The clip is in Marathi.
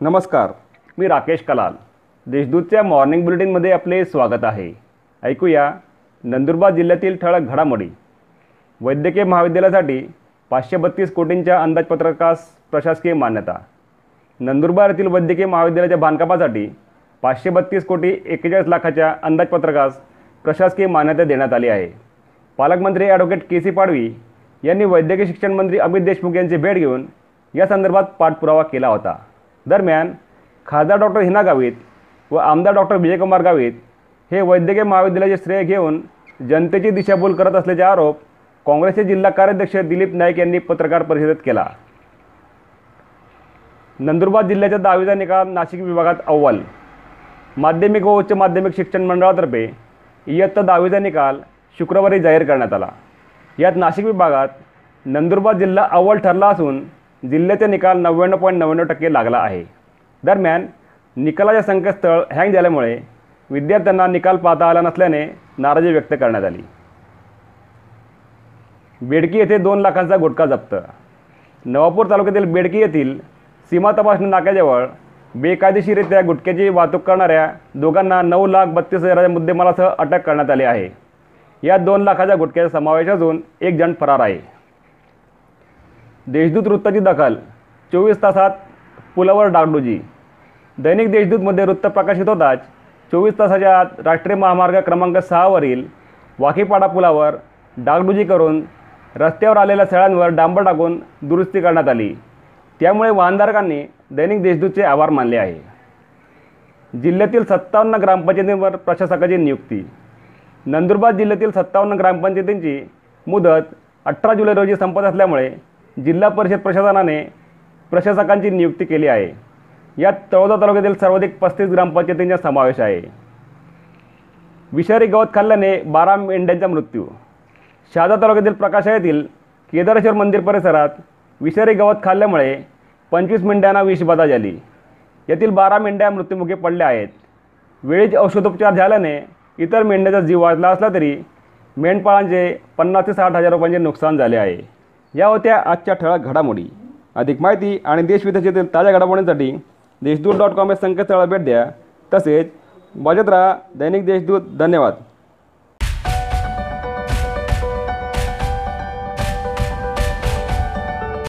नमस्कार मी राकेश कलाल. देशदूतच्या मॉर्निंग बुलेटिनमध्ये आपले स्वागत आहे. ऐकूया नंदुरबार जिल्ह्यातील ठळक घडामोडी. वैद्यकीय महाविद्यालयासाठी पाचशे बत्तीस कोटींच्या अंदाजपत्रकास प्रशासकीय मान्यता. नंदुरबार येथील वैद्यकीय महाविद्यालयाच्या बांधकामासाठी पाचशे बत्तीस कोटी एक्केचाळीस लाखाच्या अंदाजपत्रकास प्रशासकीय मान्यता देण्यात आली आहे. पालकमंत्री ॲडव्होकेट के सी पाडवी यांनी वैद्यकीय शिक्षण मंत्री अमित देशमुख यांची भेट घेऊन या संदर्भात पाठपुरावा केला होता. दरम्यान खासदार डॉक्टर हिना गावित व आमदार डॉक्टर विजयकुमार गावित हे वैद्यकीय महाविद्यालयाचे श्रेय घेऊन जनतेची दिशाभूल करत असल्याचे आरोप काँग्रेसचे जिल्हा कार्याध्यक्ष दिलीप नाईक यांनी पत्रकार परिषदेत केला. नंदुरबार जिल्ह्याच्या दहावीचा निकाल नाशिक विभागात अव्वल. माध्यमिक व उच्च माध्यमिक शिक्षण मंडळातर्फे इयत्ता दहावीचा निकाल शुक्रवारी जाहीर करण्यात आला. यात नाशिक विभागात नंदुरबार जिल्हा अव्वल ठरला असून जिल्ह्याचे निकाल नव्याण्णव पॉईंट नव्याण्णव टक्के लागला आहे. दरम्यान निकालाचे संकेतस्थळ हँग झाल्यामुळे विद्यार्थ्यांना निकाल पाहता आला नसल्याने नाराजी व्यक्त करण्यात आली. बेडकी येथे दोन लाखांचा गुटखा जप्त. नवापूर तालुक्यातील बेडकी येथील सीमा तपासणी नाक्याजवळ बेकायदेशीररित्या गुटख्याची वाहतूक करणाऱ्या दोघांना नऊ लाख बत्तीस हजाराच्या मुद्देमालासह अटक करण्यात आली आहे. यात दोन लाखाच्या गुटख्याचा समावेश असून एक जण फरार आहे. देशदूत वृत्ताची दखल चोवीस तासात पुलावर डागडुजी. दैनिक देशदूतमध्ये वृत्त प्रकाशित होताच चोवीस तासाच्या आत राष्ट्रीय महामार्ग क्रमांक सहावरील वाकीपाडा पुलावर डागडुजी करून रस्त्यावर आलेल्या सळ्यांवर डांबर टाकून दुरुस्ती करण्यात आली. त्यामुळे वाहनधारकांनी दैनिक देशदूतचे आभार मानले आहे. जिल्ह्यातील सत्तावन्न ग्रामपंचायतींवर प्रशासकाची नियुक्ती. नंदुरबार जिल्ह्यातील सत्तावन्न ग्रामपंचायतींची मुदत अठरा जुलै रोजी संपत असल्यामुळे जिल्हा परिषद प्रशासनाने प्रशासकांची नियुक्ती केली आहे. यात तळोदा तालुक्यातील सर्वाधिक पस्तीस ग्रामपंचायतींचा समावेश आहे. विषारी गवत खाल्ल्याने बारा मेंढ्यांचा मृत्यू. शहादा तालुक्यातील प्रकाशा येथील केदारेश्वर मंदिर परिसरात विषारी गवत खाल्ल्यामुळे पंचवीस मेंढ्यांना विषबाधा झाली. यातील बारा मेंढ्या मृत्युमुखी पडल्या आहेत. वेळीच औषधोपचार झाल्याने इतर मेंढ्याचा जीव वाचला असला तरी मेंढपाळांचे पन्नास ते साठ हजार रुपयांचे नुकसान झाले आहे. या होत्या आजच्या ठळक घडामोडी. अधिक माहिती आणि देशविदेशातील ताज्या घडामोडींसाठी देशदूत डॉट कॉम या संकेतस्थळाला भेट द्या. तसेच बजत राहा दैनिक देशदूत धन्यवाद.